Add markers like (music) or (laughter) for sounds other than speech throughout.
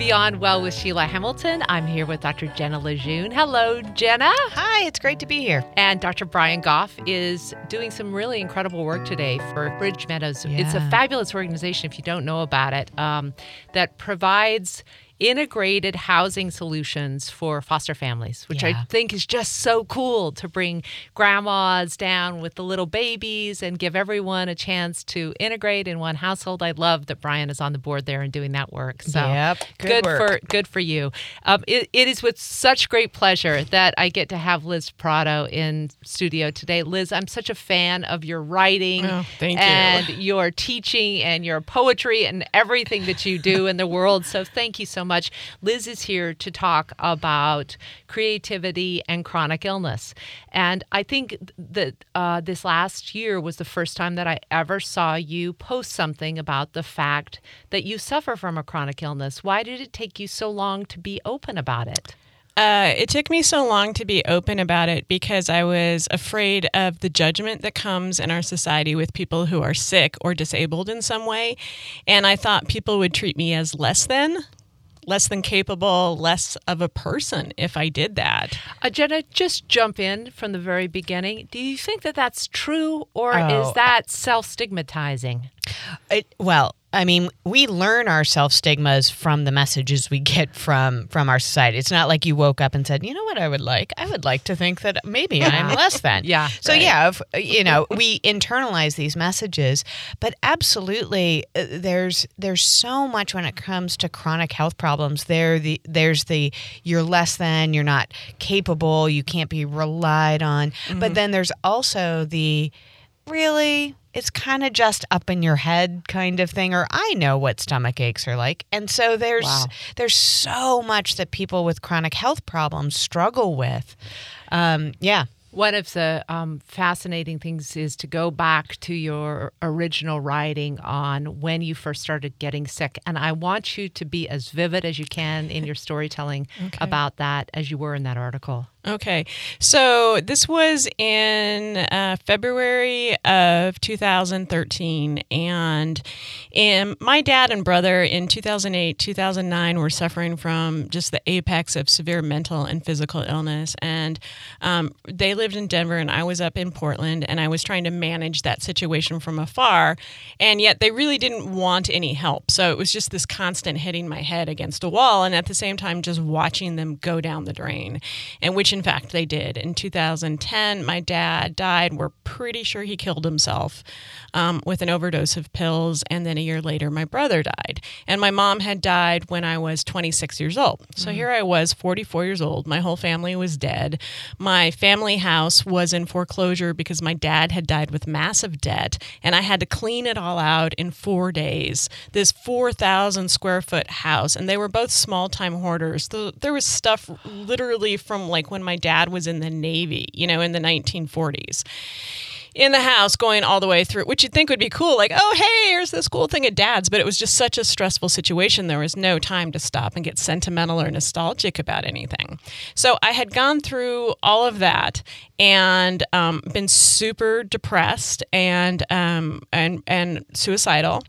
Beyond Well with Sheila Hamilton. I'm here with Dr. Jenna Lejeune. Hello, Jenna. Hi, it's great to be here. And Dr. Brian Goff is doing some really incredible work today for Bridge Meadows. Yeah. It's a fabulous organization, if you don't know about it, um, that provides integrated housing solutions for foster families, which I think is just so cool to bring grandmas down with the little babies and give everyone a chance to integrate in one household. I love that Brian is on the board there and doing that work. So Yep, good good work. for good for you. Um, it, it is with such great pleasure that I get to have Liz Prato in studio today. Liz, I'm such a fan of your writing Oh, thank you. and your teaching and your poetry and everything that you do in the world. So thank you so much. Liz is here to talk about creativity and chronic illness. And I think that uh, this last year was the first time that I ever saw you post something about the fact that you suffer from a chronic illness. Why did it take you so long to be open about it? Uh, it took me so long to be open about it because I was afraid of the judgment that comes in our society with people who are sick or disabled in some way. And I thought people would treat me as less than, less than capable, less of a person if I did that. Uh, Jenna, just jump in from the very beginning. Do you think that that's true, or Oh, is that self stigmatizing? Well, I mean, we learn our self stigmas from the messages we get from from our society. It's not like you woke up and said, "You know what I would like? I would like to think that maybe I'm less than." (laughs) Yeah, So right. yeah, if, you know, we internalize these messages, but absolutely, uh, there's there's so much when it comes to chronic health problems. There, the there's the you're less than, you're not capable, you can't be relied on. But then there's also the really it's kind of just up in your head kind of thing or i know what stomach aches are like and so there's Wow. there's so much that people with chronic health problems struggle with um, yeah One of the um, fascinating things is to go back to your original writing on when you first started getting sick. And I want you to be as vivid as you can in your storytelling about that as you were in that article. Okay. So this was in uh, February of 2013. And um, my dad and brother in 2008, 2009 were suffering from just the apex of severe mental and physical illness. And um, they lived in Denver, and I was up in Portland, and I was trying to manage that situation from afar. And yet they really didn't want any help. So it was just this constant hitting my head against a wall, and at the same time, just watching them go down the drain. And which, in fact, they did. In 2010, my dad died. We're pretty sure he killed himself um, with an overdose of pills. And then a year later, my brother died. And my mom had died when I was 26 years old. So here I was, 44 years old. My whole family was dead. My family house was in foreclosure because my dad had died with massive debt. And I had to clean it all out in four days. This 4,000 square foot house. And they were both small time hoarders. The, there was stuff literally from like when my dad was in the Navy, you know, in the 1940s in the house going all the way through, which you'd think would be cool. Like, oh, hey, here's this cool thing at dad's. But it was just such a stressful situation. There was no time to stop and get sentimental or nostalgic about anything. So I had gone through all of that and um, been super depressed and um, and and suicidal.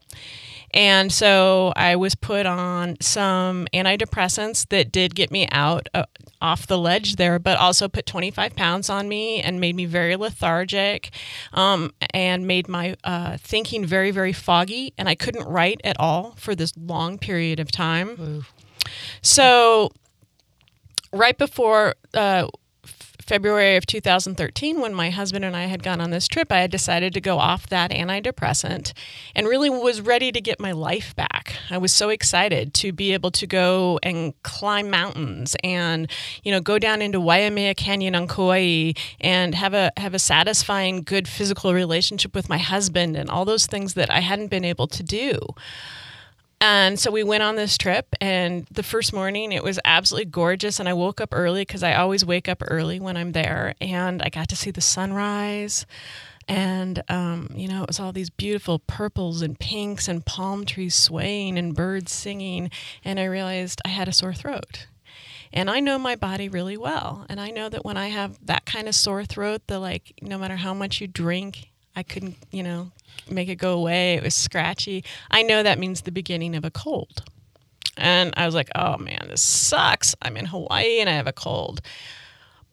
And so I was put on some antidepressants that did get me out uh, off the ledge there, but also put 25 pounds on me and made me very lethargic um, and made my uh, thinking very, very foggy. And I couldn't write at all for this long period of time. So, right before uh, February of 2013, when my husband and I had gone on this trip, I had decided to go off that antidepressant and really was ready to get my life back. I was so excited to be able to go and climb mountains and, you know, go down into Waimea Canyon on Kauai and have a have a satisfying, good physical relationship with my husband and all those things that I hadn't been able to do. And so we went on this trip, and the first morning it was absolutely gorgeous. And I woke up early because I always wake up early when I'm there. And I got to see the sunrise. And, um, you know, it was all these beautiful purples and pinks and palm trees swaying and birds singing. And I realized I had a sore throat. And I know my body really well. And I know that when I have that kind of sore throat, the like, no matter how much you drink, I couldn't, you know, make it go away. It was scratchy. I know that means the beginning of a cold. And I was like, oh man, this sucks. I'm in Hawaii and I have a cold.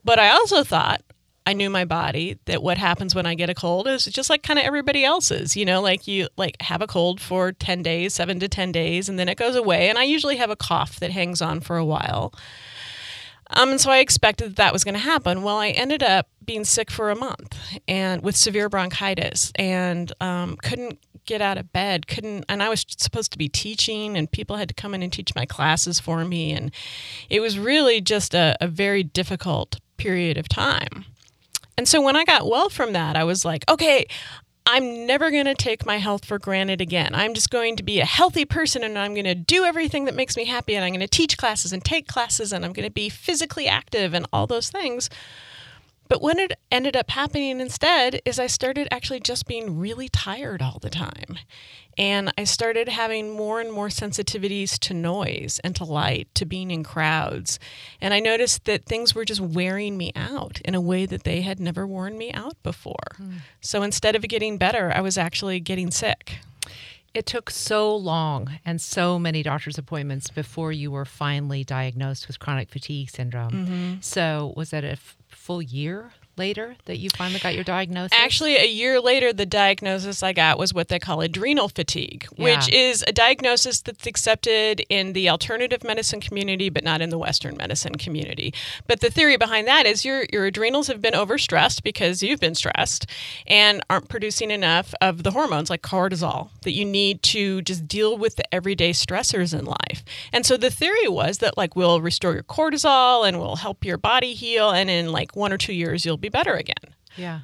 But I also thought, I knew my body that what happens when I get a cold is just like kind of everybody else's, you know, like you like have a cold for 10 days, 7 to 10 days and then it goes away and I usually have a cough that hangs on for a while. Um, and so I expected that, that was going to happen. Well, I ended up being sick for a month and with severe bronchitis and um, couldn't get out of bed couldn't and i was supposed to be teaching and people had to come in and teach my classes for me and it was really just a, a very difficult period of time and so when i got well from that i was like okay I'm never going to take my health for granted again. I'm just going to be a healthy person and I'm going to do everything that makes me happy and I'm going to teach classes and take classes and I'm going to be physically active and all those things. But what it ended up happening instead is I started actually just being really tired all the time. And I started having more and more sensitivities to noise and to light, to being in crowds. And I noticed that things were just wearing me out in a way that they had never worn me out before. Mm. So instead of getting better, I was actually getting sick. It took so long and so many doctor's appointments before you were finally diagnosed with chronic fatigue syndrome. Mm-hmm. So, was that a f- full year later that you finally got your diagnosis? Actually, a year later, the diagnosis I got was what they call adrenal fatigue, yeah. which is a diagnosis that's accepted in the alternative medicine community, but not in the Western medicine community. But the theory behind that is your, your adrenals have been overstressed because you've been stressed and aren't producing enough of the hormones like cortisol that you need to just deal with the everyday stressors in life. And so the theory was that, like, we'll restore your cortisol and we'll help your body heal, and in like one or two years, you'll be be better again. Yeah.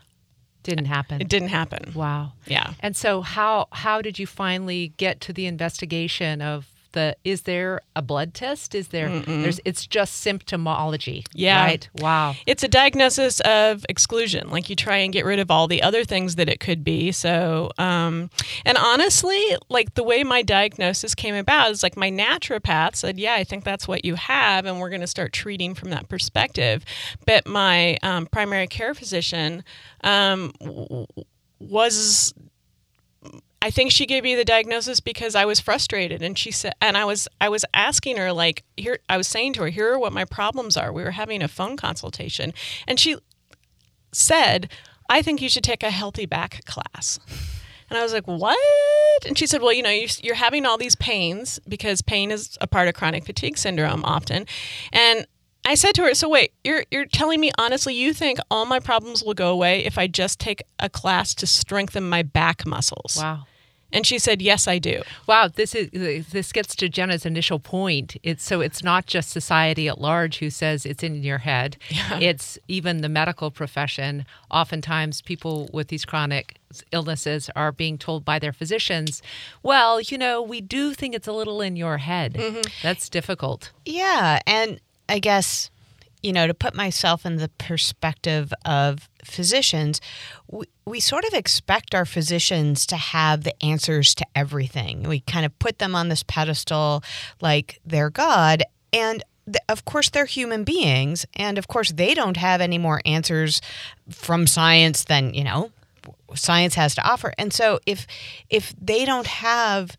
Didn't happen. It didn't happen. Wow. Yeah. And so how how did you finally get to the investigation of the is there a blood test? Is there Mm-mm. there's it's just symptomology. Yeah. Right? Wow. It's a diagnosis of exclusion. Like you try and get rid of all the other things that it could be. So um and honestly, like the way my diagnosis came about is like my naturopath said, Yeah, I think that's what you have and we're gonna start treating from that perspective. But my um, primary care physician um, was I think she gave me the diagnosis because I was frustrated and she said and I was I was asking her like here I was saying to her here are what my problems are. We were having a phone consultation and she said, "I think you should take a healthy back class." And I was like, "What?" And she said, "Well, you know, you're having all these pains because pain is a part of chronic fatigue syndrome often." And I said to her, "So wait, you're you're telling me honestly you think all my problems will go away if I just take a class to strengthen my back muscles?" Wow. And she said, "Yes, I do." Wow, this is this gets to Jenna's initial point. It's so it's not just society at large who says it's in your head. Yeah. It's even the medical profession. Oftentimes, people with these chronic illnesses are being told by their physicians, "Well, you know, we do think it's a little in your head." Mm-hmm. That's difficult. Yeah, and I guess you know, to put myself in the perspective of physicians, we, we sort of expect our physicians to have the answers to everything. We kind of put them on this pedestal like they're God. And of course, they're human beings. And of course, they don't have any more answers from science than, you know, science has to offer. And so if if they don't have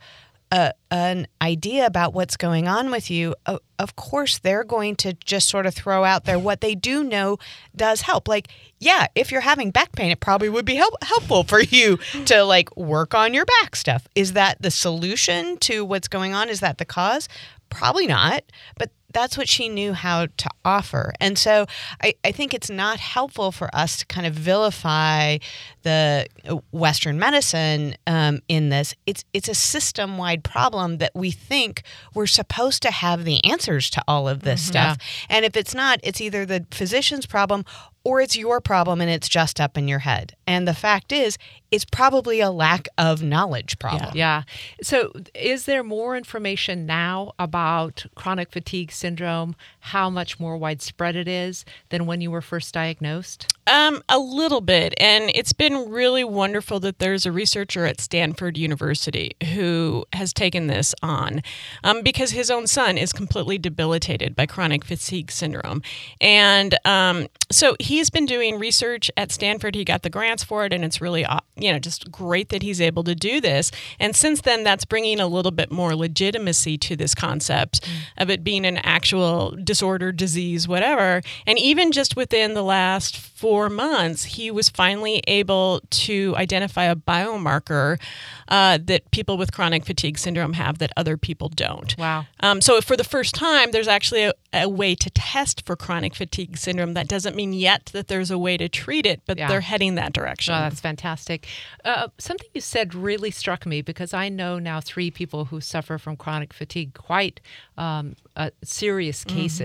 a, an idea about what's going on with you, of, of course they're going to just sort of throw out there what they do know does help. Like, yeah, if you're having back pain, it probably would be help, helpful for you (laughs) to like work on your back stuff. Is that the solution to what's going on? Is that the cause? Probably not, but that's what she knew how to offer. And so I, I think it's not helpful for us to kind of vilify the uh, Western medicine um, in this. It's it's a system wide problem that we think we're supposed to have the answers to all of this mm-hmm. stuff. Yeah. And if it's not, it's either the physician's problem or it's your problem and it's just up in your head. And the fact is, it's probably a lack of knowledge problem. Yeah. yeah. So, is there more information now about chronic fatigue syndrome, how much more widespread it is than when you were first diagnosed? Um, a little bit. And it's been really wonderful that there's a researcher at Stanford University who has taken this on um, because his own son is completely debilitated by chronic fatigue syndrome. And um, so he's been doing research at Stanford. He got the grants for it, and it's really, uh, you know, just great that he's able to do this. And since then, that's bringing a little bit more legitimacy to this concept mm. of it being an actual disorder, disease, whatever. And even just within the last four months, he was finally able to identify a biomarker uh, that people with chronic fatigue syndrome have that other people don't. Wow. Um, so, for the first time, there's actually a, a, way to test for chronic fatigue syndrome. That doesn't mean yet that there's a way to treat it, but yeah. they're heading that direction. Oh, that's fantastic. Uh, something you said really struck me because I know now three people who suffer from chronic fatigue, quite um, uh, serious cases. Mm-hmm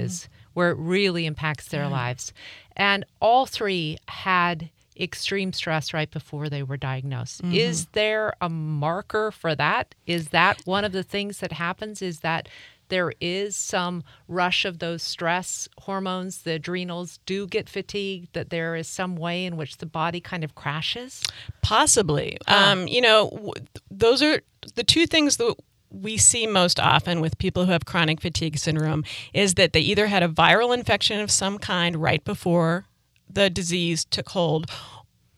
where it really impacts their lives. And all three had extreme stress right before they were diagnosed. Mm-hmm. Is there a marker for that? Is that one of the things that happens? Is that there is some rush of those stress hormones, the adrenals do get fatigued, that there is some way in which the body kind of crashes? Possibly. Um, you know, those are the two things that we see most often with people who have chronic fatigue syndrome is that they either had a viral infection of some kind right before the disease took hold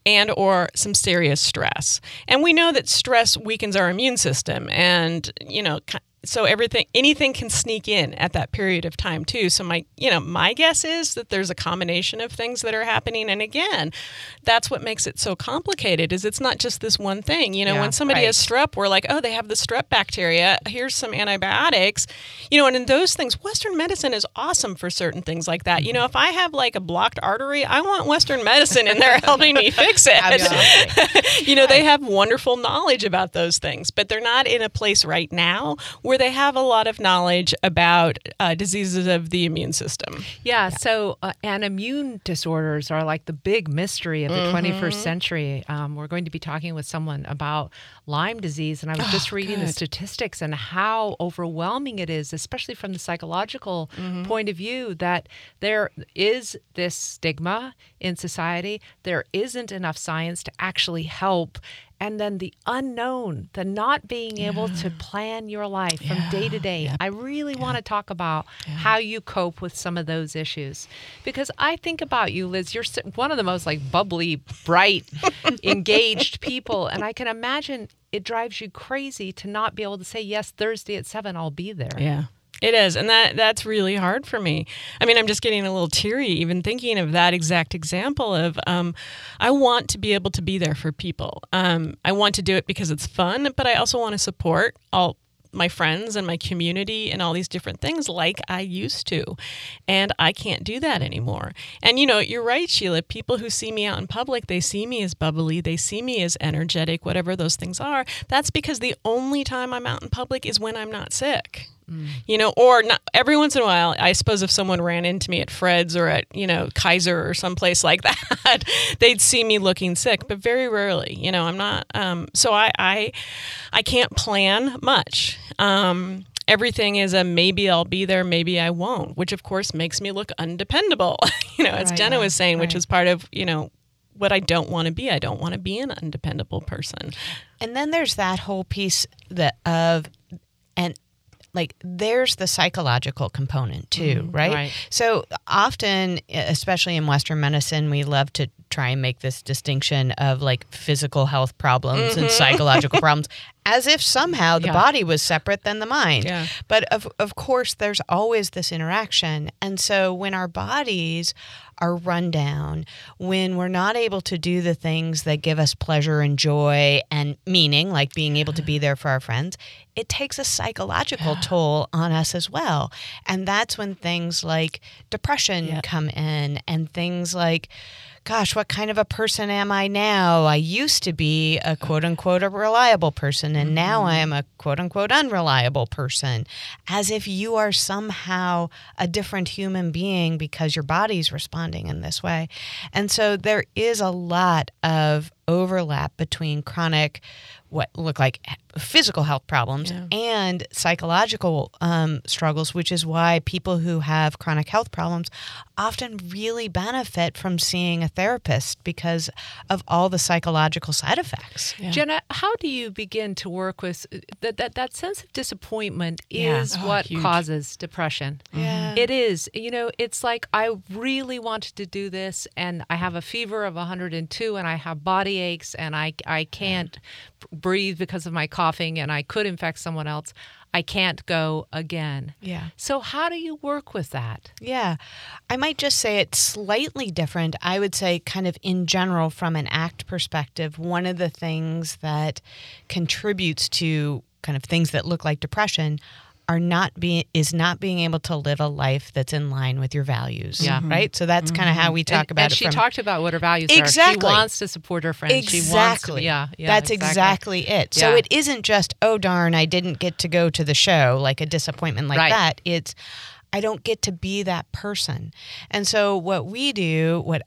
and or some serious stress. And we know that stress weakens our immune system and you know so everything anything can sneak in at that period of time too. So my you know my guess is that there's a combination of things that are happening. And again that's what makes it so complicated is it's not just this one thing. You know yeah, when somebody right. has strep we're like oh they have the strep bacteria. Here's some antibiotics. You know and in those things western medicine is awesome for certain things like that. You mm-hmm. know if i have like a blocked artery i want western medicine in there helping me fix it. (laughs) You know they have wonderful knowledge about those things but they're not in a place right now where they have a lot of knowledge about uh, diseases of the immune system. Yeah, yeah. so uh, and immune disorders are like the big mystery of the mm-hmm. 21st century. Um, we're going to be talking with someone about Lyme disease, and I was oh, just reading good. the statistics and how overwhelming it is, especially from the psychological mm-hmm. point of view, that there is this stigma in society. There isn't enough science to actually help and then the unknown, the not being able to plan your life from day to day. I really want to talk about how you cope with some of those issues because I think about you, Liz. You're one of the most like bubbly, bright, (laughs) engaged people, and I can imagine it drives you crazy to not be able to say yes Thursday at seven. I'll be there. Yeah. It is, and that that's really hard for me. I mean, I'm just getting a little teary even thinking of that exact example of um, I want to be able to be there for people. Um, I want to do it because it's fun, but I also want to support all my friends and my community and all these different things like I used to. And I can't do that anymore. And you know, you're right, Sheila. People who see me out in public, they see me as bubbly, they see me as energetic, whatever those things are. That's because the only time I'm out in public is when I'm not sick. Mm. You know, or not, every once in a while, I suppose if someone ran into me at Fred's or at, you know, Kaiser or someplace (laughs) like that, they'd see me looking sick, but very rarely. You know, I'm not, um, so I, I, I can't plan much. Um, everything is a maybe I'll be there, maybe I won't, which of course makes me look undependable, (laughs) you know, as right, Jenna was saying, right. which is part of, you know, what I don't want to be. I don't want to be an undependable person. And then there's that whole piece that of like there's the psychological component too, mm, right? right? So often, especially in Western medicine, we love to try and make this distinction of like physical health problems mm-hmm. and psychological (laughs) problems as if somehow the yeah. body was separate than the mind. Yeah. But of, of course, there's always this interaction. And so when our bodies are run down, when we're not able to do the things that give us pleasure and joy and meaning, like being able to be there for our friends, it takes a psychological yeah. (gasps) toll on us as well. And that's when things like depression yep. come in and things like, gosh, what kind of a person am I now? I used to be a quote unquote a reliable person, and mm-hmm. now I am a quote unquote unreliable person, as if you are somehow a different human being because your body's responding in this way. And so there is a lot of overlap between chronic, what look like physical health problems Yeah. and psychological um, struggles, which is why people who have chronic health problems often really benefit from seeing a therapist because of all the psychological side effects. Yeah. Jenna, how do you begin to work with that? That, that sense of disappointment Yeah. is Oh, what huge. causes depression. Yeah. It is. You know, it's like I really wanted to do this and I have a fever of 102 and I have body aches and I I can't breathe because of my coughing and I could infect someone else. I can't go again. Yeah. So how do you work with that? Yeah. I might just say it's slightly different. I would say, kind of in general, from an ACT perspective, one of the things that contributes to kind of things that look like depression are not being is not being able to live a life that's in line with your values. Yeah. Mm-hmm. Right. So that's kind of how mm-hmm. we talk and, about and it. she from, talked about what her values are. She Exactly. wants to support her friends. Exactly. She wants to, yeah, yeah. That's exactly, it. So Yeah. it isn't just, oh darn, I didn't get to go to the show, like a disappointment like Right. that. It's I don't get to be that person. And so what we do, what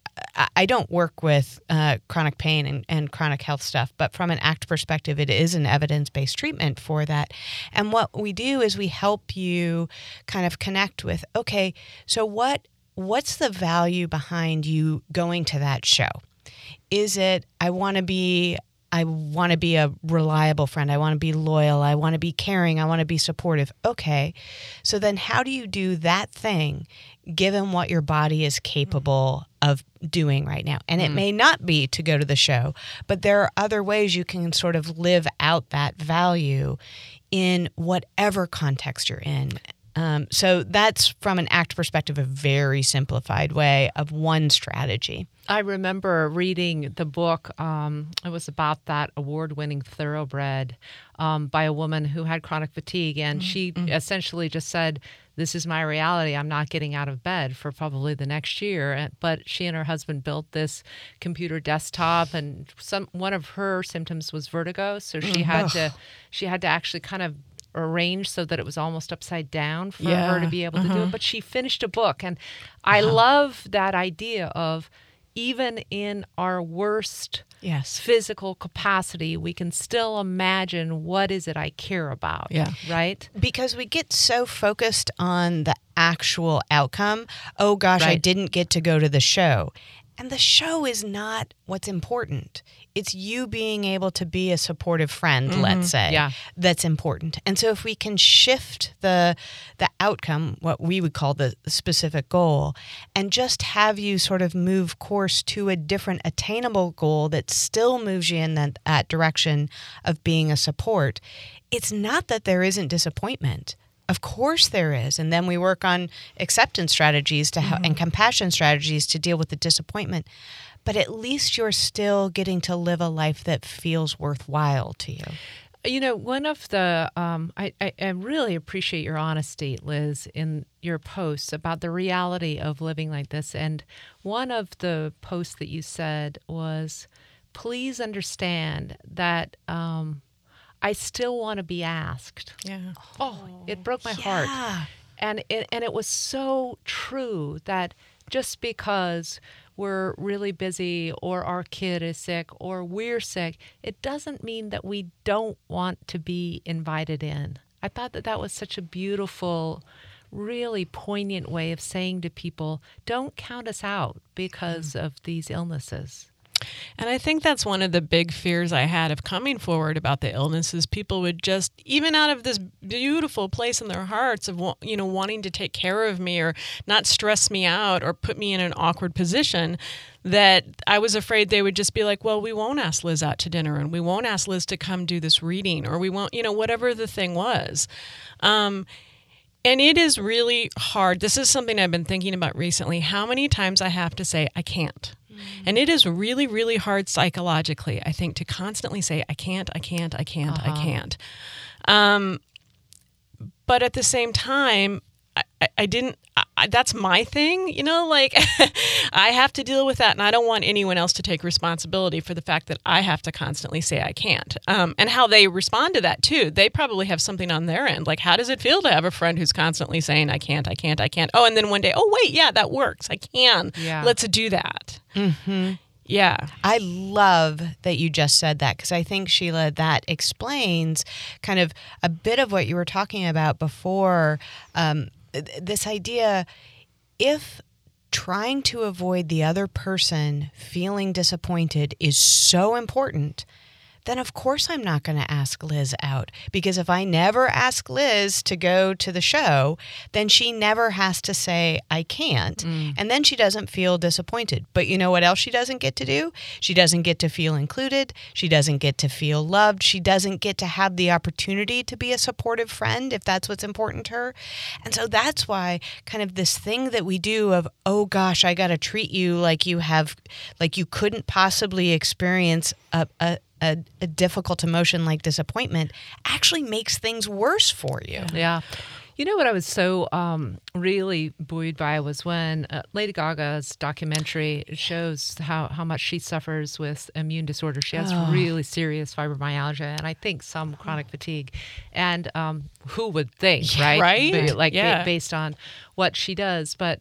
I- don't work with uh, chronic pain and, and chronic health stuff, but from an ACT perspective, it is an evidence based treatment for that. And what we do is we help you kind of connect with, okay, so what what's the value behind you going to that show? is it I want to be I want to be a reliable friend. I want to be loyal. I want to be caring. I want to be supportive. Okay. So then how do you do that thing given what your body is capable of doing right now? And it may not be to go to the show, but there are other ways you can sort of live out that value in whatever context you're in. Um, so that's from an ACT perspective, a very simplified way of one strategy. I remember reading the book. Um, it was about that award-winning thoroughbred um, by a woman who had chronic fatigue, and she mm-hmm. Mm-hmm. essentially just said, "This is my reality. I'm not getting out of bed for probably the next year." Uh, but she and her husband built this computer desktop, and some one of her symptoms was vertigo, so she mm, had to she had to actually kind of arranged so that it was almost upside down for Yeah, her to be able to do it. Uh-huh. But she finished a book, and I uh-huh. love that idea of even in our worst Yes. physical capacity, we can still imagine what is it I care about. Yeah. Right. because we get so focused on the actual outcome. Oh gosh, I didn't get to go to the show. And the show is not what's important. It's you being able to be a supportive friend, mm-hmm. let's say. Yeah. That's important. And so if we can shift the the outcome, what we would call the specific goal, and just have you sort of move course to a different attainable goal that still moves you in that, that direction of being a support, it's not that there isn't disappointment. Of course there is. And then we work on acceptance strategies to help, and compassion strategies to deal with the disappointment. But at least you're still getting to live a life that feels worthwhile to you. You know, one of the, um, I, I, I really appreciate your honesty, Liz, in your posts about the reality of living like this. And one of the posts that you said was, please understand that um, I still want to be asked. Yeah. Oh, it broke my heart. Yeah. And it, and it was so true that just because we're really busy or our kid is sick or we're sick, it doesn't mean that we don't want to be invited in. I thought that that was such a beautiful, really poignant way of saying to people, don't count us out because mm. of these illnesses. And I think that's one of the big fears I had of coming forward about the illnesses. People would just, even out of this beautiful place in their hearts of, you know, wanting to take care of me or not stress me out or put me in an awkward position, that I was afraid they would just be like, well, we won't ask Liz out to dinner and we won't ask Liz to come do this reading or we won't, you know, whatever the thing was. Um, and it is really hard. This is something I've been thinking about recently how many times I have to say, I can't. And it is really, really hard psychologically, I think, to constantly say, I can't, I can't, I can't, I can't. Um, but at the same time, I, I, didn't, I, that's my thing, you know, like (laughs) I have to deal with that. And I don't want anyone else to take responsibility for the fact that I have to constantly say I can't. Um, and how they respond to that too. They probably have something on their end. Like, how does it feel to have a friend who's constantly saying, I can't, I can't, I can't? Oh, and then one day, oh, wait, yeah, that works. I can. Yeah. Let's do that. Yeah. I love that you just said that because I think, Sheila, that explains kind of a bit of what you were talking about before. Um, this idea if trying to avoid the other person feeling disappointed is so important, then of course I'm not going to ask Liz out. Because if I never ask Liz to go to the show, then she never has to say, I can't. Mm. And then she doesn't feel disappointed. But you know what else she doesn't get to do? She doesn't get to feel included. She doesn't get to feel loved. She doesn't get to have the opportunity to be a supportive friend if that's what's important to her. And so that's why kind of this thing that we do of, oh gosh, I got to treat you like you have, like you couldn't possibly experience a, a a, a, difficult emotion like disappointment actually makes things worse for you. Yeah. You know what I was so um, really buoyed by was when uh, Lady Gaga's documentary shows how, how much she suffers with immune disorder. She has oh. really serious fibromyalgia and I think some chronic fatigue. And um, who would think, right? Right. like yeah. ba- based on what she does. But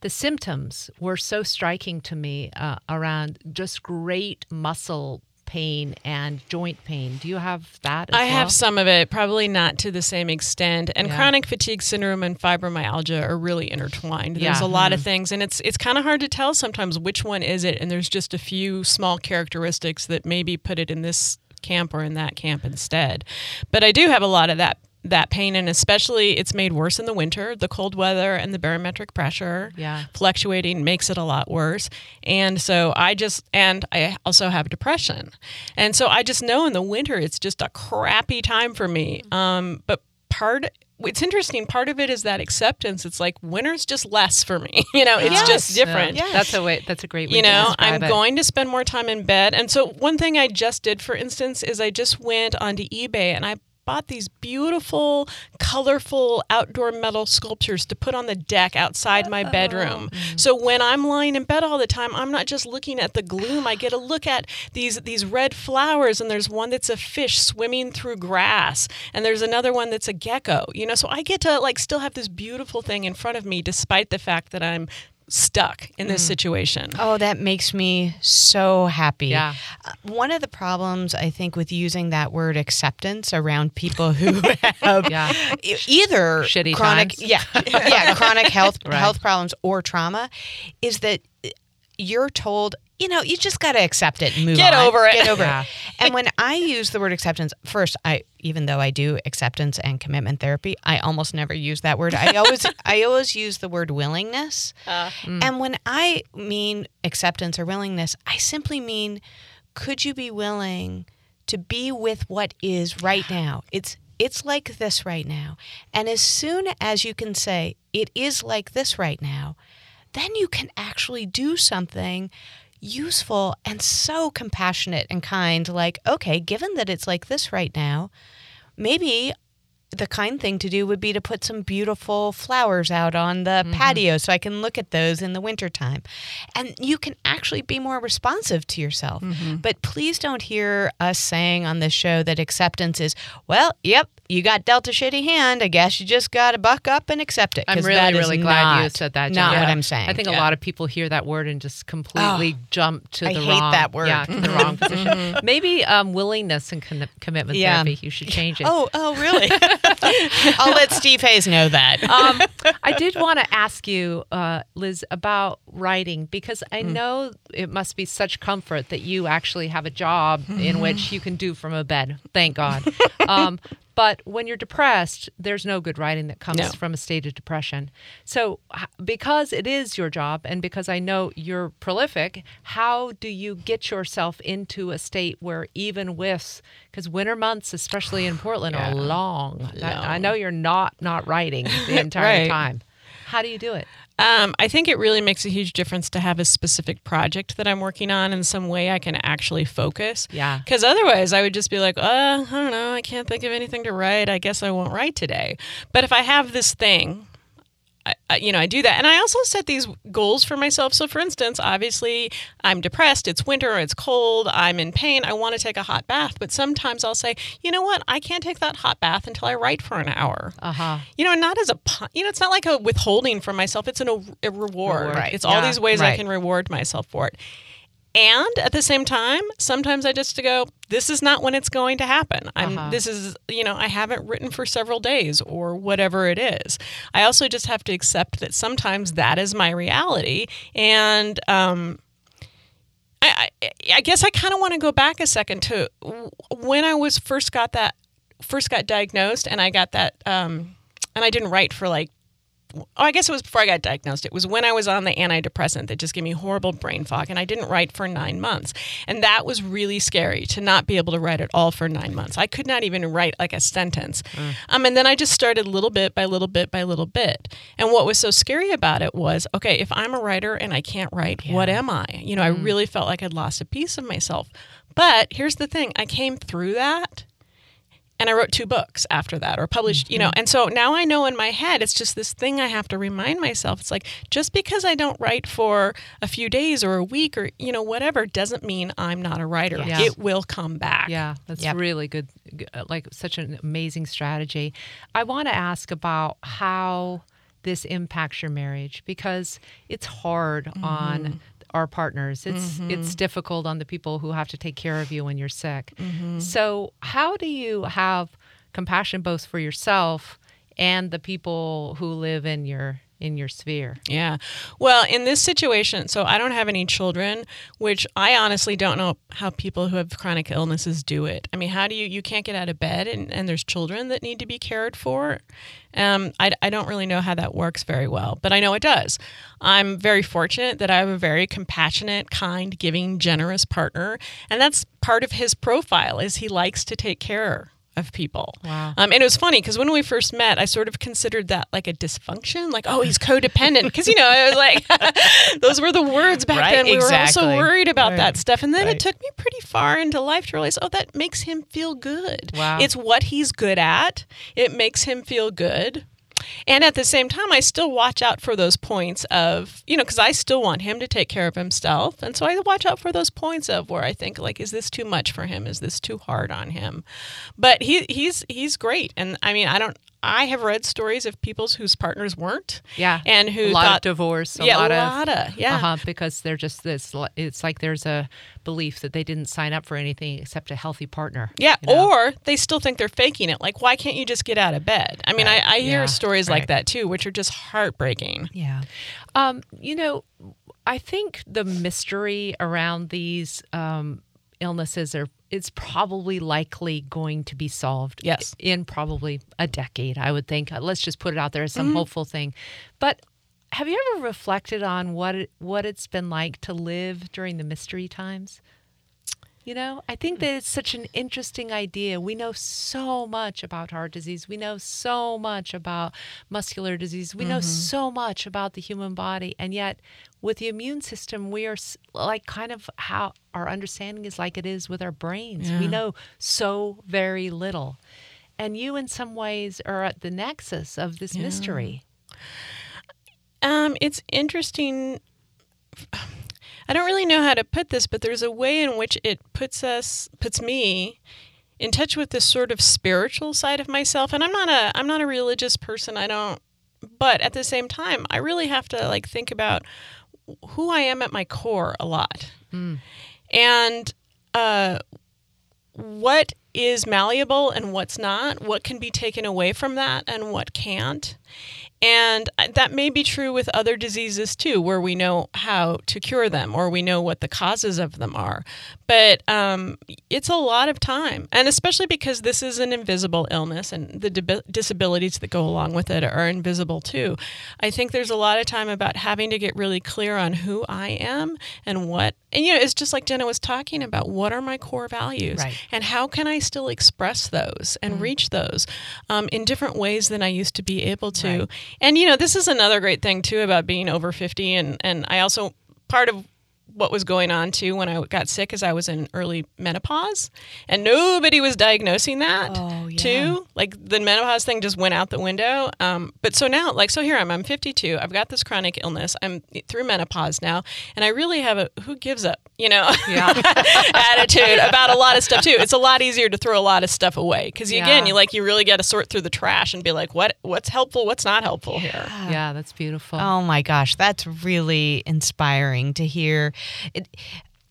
the symptoms were so striking to me uh, around just great muscle pain and joint pain. Do you have that? I well? have some of it, probably not to the same extent. And Yeah. chronic fatigue syndrome and fibromyalgia are really intertwined. There's Yeah. a lot of hmm. things, and it's it's kind of hard to tell sometimes which one is it. And there's just a few small characteristics that maybe put it in this camp or in that camp instead. But I do have a lot of that that pain, and especially it's made worse in the winter. The cold weather and the barometric pressure Yeah. fluctuating makes it a lot worse. And so I just, and I also have depression. And so I just know in the winter it's just a crappy time for me. Um, but part, it's interesting, part of it is that acceptance. It's like winter's just less for me. (laughs) You know, it's Yes. just different. Yes. That's a way. That's a great way. You know, I'm it. going to spend more time in bed. And so, one thing I just did, for instance, is I just went onto eBay and I bought these beautiful, colorful outdoor metal sculptures to put on the deck outside my bedroom. So when I'm lying in bed all the time, I'm not just looking at the gloom. I get a look at these these red flowers and there's one that's a fish swimming through grass and there's another one that's a gecko. You know, so I get to like still have this beautiful thing in front of me despite the fact that I'm stuck in this situation. Oh, that makes me so happy. Yeah. Uh, one of the problems I think with using that word acceptance around people who (laughs) have Yeah. either Shitty chronic, times. yeah, (laughs) yeah, chronic health (laughs) Right. health problems or trauma, is that you're told. You know, you just got to accept it and move Get on. over it. Get over Yeah. it. (laughs) And when I use the word acceptance, first, I even though I do acceptance and commitment therapy, I almost never use that word. I always (laughs) I always use the word willingness. Uh. Mm. And when I mean acceptance or willingness, I simply mean could you be willing to be with what is right now? It's it's like this right now. And as soon as you can say it is like this right now, then you can actually do something useful and so compassionate and kind like okay, given that it's like this right now, maybe the kind thing to do would be to put some beautiful flowers out on the mm-hmm. patio so I can look at those in the wintertime. And you can actually be more responsive to yourself. Mm-hmm. But please don't hear us saying on this show that acceptance is, well, yep, you got dealt a shitty hand. I guess you just got to buck up and accept it. I'm really, that is really glad you said that. Not Jen. what I'm saying. I think a lot of people hear that word and just completely jump to I the hate wrong. that word. Yeah, to the wrong (laughs) position. Maybe um, willingness and con- commitment Yeah. therapy. You should change it. (laughs) Oh, oh, really? (laughs) I'll let Steve Hayes know that. um, I did want to ask you, uh, Liz, about writing because I Mm. know it must be such comfort that you actually have a job in which you can do from a bed. Thank God. Um, but when you're depressed, there's no good writing that comes No. from a state of depression. So, because it is your job and because I know you're prolific, how do you get yourself into a state where even with because winter months, especially in (sighs) Portland, are long. That- I know you're not not writing the (laughs) entire Right. time. How do you do it? Um, I think it really makes a huge difference to have a specific project that I'm working on in some way I can actually focus. Yeah. Because otherwise, I would just be like, uh, I don't know, I can't think of anything to write. I guess I won't write today. But if I have this thing, I, you know, I do that. And I also set these goals for myself. So, for instance, obviously, I'm depressed. It's winter. It's cold. I'm in pain. I want to take a hot bath. But sometimes I'll say, you know what? I can't take that hot bath until I write for an hour. Uh huh. You know, not as a you know, it's not like a withholding from myself. It's an, a, reward. Reward. It's all these ways I can reward myself for it. And at the same time, sometimes I just to go, this is not when it's going to happen. I'm Uh-huh. this is you know, I haven't written for several days or whatever it is. I also just have to accept that sometimes that is my reality. And um I, I, I guess I kind of want to go back a second to when I was first got that first got diagnosed and I got that um, and I didn't write for like I guess it was before I got diagnosed. It was when I was on the antidepressant that just gave me horrible brain fog, and I didn't write for nine months. And that was really scary to not be able to write at all for nine months. I could not even write like a sentence. Um, and then I just started little bit by little bit by little bit. And what was so scary about it was okay, if I'm a writer and I can't write, what am I? You know, I really felt like I'd lost a piece of myself. But here's the thing I came through that and I wrote two books after that or published, you know. And so now I know in my head it's just this thing I have to remind myself. It's like just because I don't write for a few days or a week or you know whatever doesn't mean I'm not a writer. Yeah. It will come back. Yeah, that's Yep. really good. uh, Like such an amazing strategy. I want to ask about how this impacts your marriage because it's hard on our partners. It's it's mm-hmm. difficult on the people who have to take care of you when you're sick. Mm-hmm. So, how do you have compassion both for yourself and the people who live in your in your sphere? Yeah. Well, in this situation, so I don't have any children, which I honestly don't know how people who have chronic illnesses do it. I mean, how do you, you can't get out of bed and, and there's children that need to be cared for? Um, I, I don't really know how that works very well, but I know it does. I'm very fortunate that I have a very compassionate, kind, giving, generous partner. And that's part of his profile is he likes to take care of people. Wow. Um, and it was funny because when we first met, I sort of considered that like a dysfunction, like oh he's codependent because you know I was like (laughs) those were the words back Right, then. We were all exactly. so worried about Right. that stuff, and then Right. it took me pretty far into life to realize oh that makes him feel good. Wow. It's what he's good at. It makes him feel good. And at the same time, I still watch out for those points of, you know, because I still want him to take care of himself. And so I watch out for those points of where I think, like, is this too much for him? Is this too hard on him? But he, he's he's great. And I mean, I don't, I have read stories of people's whose partners weren't. Yeah. And who a lot thought, of divorce, a yeah, lot a lot of, yeah. uh-huh, because they're just this. It's like there's a belief that they didn't sign up for anything except a healthy partner. Yeah, you know? or they still think they're faking it. Like, why can't you just get out of bed? I mean, I, I hear Yeah. stories like that too, which are just heartbreaking. Yeah. Um, you know, I think the mystery around these um, illnesses are it's probably likely going to be solved. Yes. in probably a decade. I would think. Uh, Let's just put it out there as some hopeful thing. But have you ever reflected on what it, what it's been like to live during the mystery times? You know, I think that it's such an interesting idea. We know so much about heart disease. We know so much about muscular disease. We know so much about the human body. And yet, with the immune system, we are like kind of how our understanding is like it is with our brains. We know so very little. And you, in some ways, are at the nexus of this mystery. Um, it's interesting. I don't really know how to put this, but there's a way in which it puts us, puts me, in touch with this sort of spiritual side of myself. And I'm not a, I'm not a religious person. I don't, but at the same time, I really have to like think about who I am at my core a lot, and uh, what is malleable and what's not, what can be taken away from that and what can't. And that may be true with other diseases too, where we know how to cure them or we know what the causes of them are. But um, it's a lot of time. And especially because this is an invisible illness and the disabilities that go along with it are invisible too. I think there's a lot of time about having to get really clear on who I am and what, and you know, it's just like Jenna was talking about what are my core values Right. and how can I still express those and reach those um, in different ways than I used to be able to. Right. And you know, this is another great thing too about being over 50 and and I also part of what was going on too when I got sick is I was in early menopause and nobody was diagnosing that Oh, yeah. too. Like the menopause thing just went out the window. Um, but so now, like, so here I'm, I'm 52. I've got this chronic illness. I'm through menopause now. And I really have a who gives up, you know, Yeah. (laughs) attitude about a lot of stuff too. It's a lot easier to throw a lot of stuff away because Yeah. again, you like, you really got to sort through the trash and be like, what, what's helpful? What's not helpful here? yeah, that's beautiful. Oh my gosh, that's really inspiring to hear. It,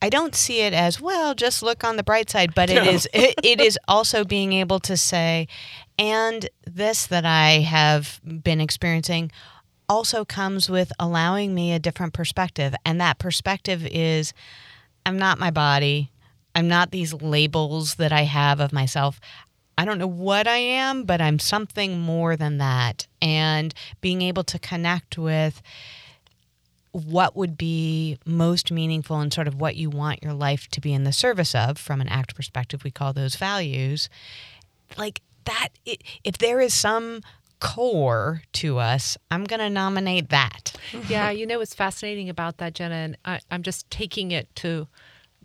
I don't see it as well. Just look on the bright side, but it is it, it is also being able to say, and this that I have been experiencing also comes with allowing me a different perspective, and that perspective is, I'm not my body. I'm not these labels that I have of myself. I don't know what I am, but I'm something more than that. And being able to connect with what would be most meaningful and sort of what you want your life to be in the service of from an act perspective we call those values. Like that it, if there is some core to us i'm going to nominate that. Yeah, you know what's fascinating about that, Jenna, and I, I'm just taking it to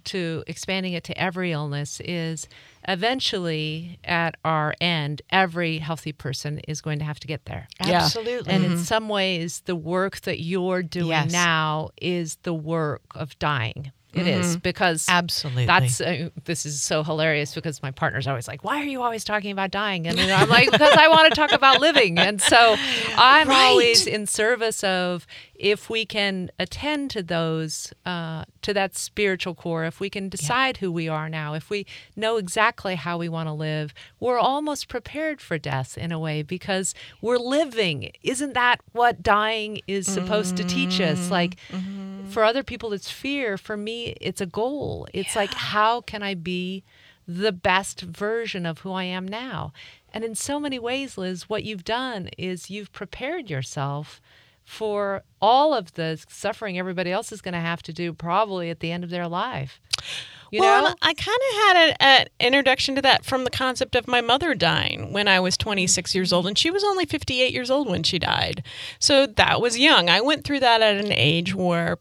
to expanding it to every illness is eventually at our end, every healthy person is going to have to get there. Yeah. absolutely And in some ways, the work that you're doing Yes. now is the work of dying. It is because absolutely that's uh, this is so hilarious because my partner's always like, "Why are you always talking about dying?" And I'm like, "Because I want to talk about living." And so I'm Right. always in service of if we can attend to those uh, to that spiritual core, if we can decide who we are now, if we know exactly how we want to live, we're almost prepared for death in a way because we're living. Isn't that what dying is supposed to teach us? Mm-hmm. Like mm-hmm. for other people it's fear. For me it's a goal. It's like how can i be the best version of who i am now? And in so many ways liz what you've done is you've prepared yourself for all of the suffering everybody else is going to have to do probably at the end of their life you well, know I kind of had an introduction to that from the concept of my mother dying when I was 26 years old, and she was only 58 years old when she died. So that was young. I went through that at an age where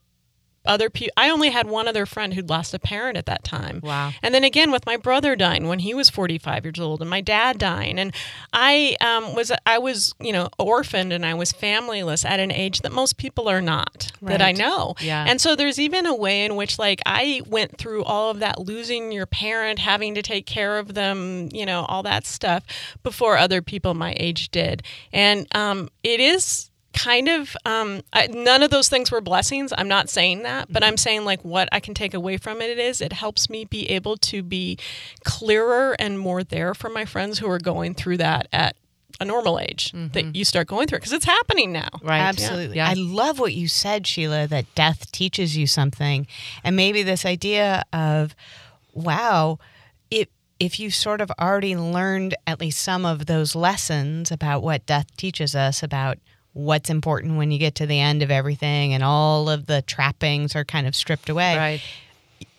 other people, I only had one other friend who'd lost a parent at that time. Wow. And then again with my brother dying when he was 45 years old, and my dad dying, and I um, was I was you know orphaned and I was familyless at an age that most people are not that I know. Yeah. And so there's even a way in which like I went through all of that losing your parent, having to take care of them, you know, all that stuff before other people my age did. And um, it is kind of um, I, none of those things were blessings. I'm not saying that, but I'm saying like what I can take away from it is it helps me be able to be clearer and more there for my friends who are going through that at a normal age that you start going through because it's happening now. right Absolutely. yeah. I love what you said, Sheila, that death teaches you something. And maybe this idea of, wow, if if you sort of already learned at least some of those lessons about what death teaches us about what's important when you get to the end of everything and all of the trappings are kind of stripped away. right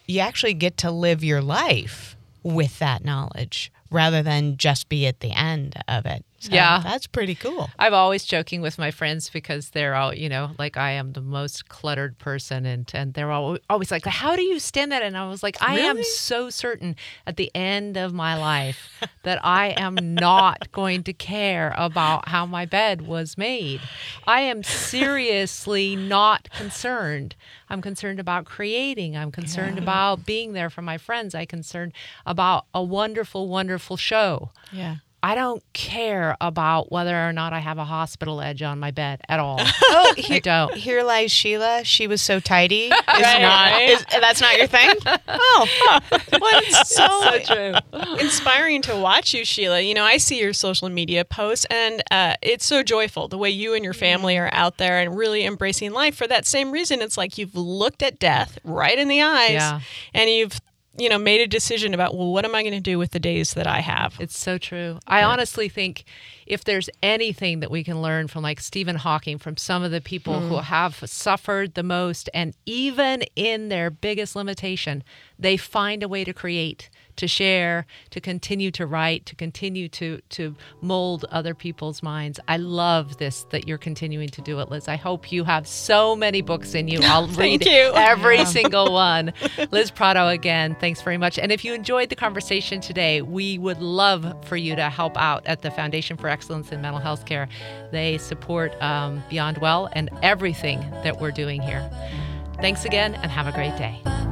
You actually get to live your life with that knowledge rather than just be at the end of it. So Yeah. That's pretty cool. I'm always joking with my friends because they're all, you know, like I am the most cluttered person, and and they're all, always like, "How do you stand that?" And I was like, "I am so certain at the end of my life that I am not going to care about how my bed was made. I am seriously not concerned. I'm concerned about creating. I'm concerned about being there for my friends. I'm concerned about a wonderful, wonderful show." Yeah. I don't care about whether or not I have a hospital edge on my bed at all. (laughs) Oh, I here, don't. here lies Sheila. She was so tidy. (laughs) Is not, right. Is, that's not your thing? (laughs) Oh, Well, it's so, true. inspiring to watch you, Sheila. You know, I see your social media posts, and uh, it's so joyful the way you and your family are out there and really embracing life. For that same reason, it's like you've looked at death right in the eyes, Yeah. and you've you know made a decision about well, what am I going to do with the days that I have? It's so true. I honestly think if there's anything that we can learn from like Stephen Hawking, from some of the people who mm-hmm. have suffered the most, and even in their biggest limitation, they find a way to create, to share, to continue to write, to continue to to mold other people's minds. I love this that you're continuing to do it, Liz. I hope you have so many books in you. I'll (laughs) read you. every single one. (laughs) Liz Prato again, thanks very much. And if you enjoyed the conversation today, we would love for you to help out at the Foundation for Excellence in Mental Health Care. They support um, Beyond Well and everything that we're doing here. Thanks again and have a great day.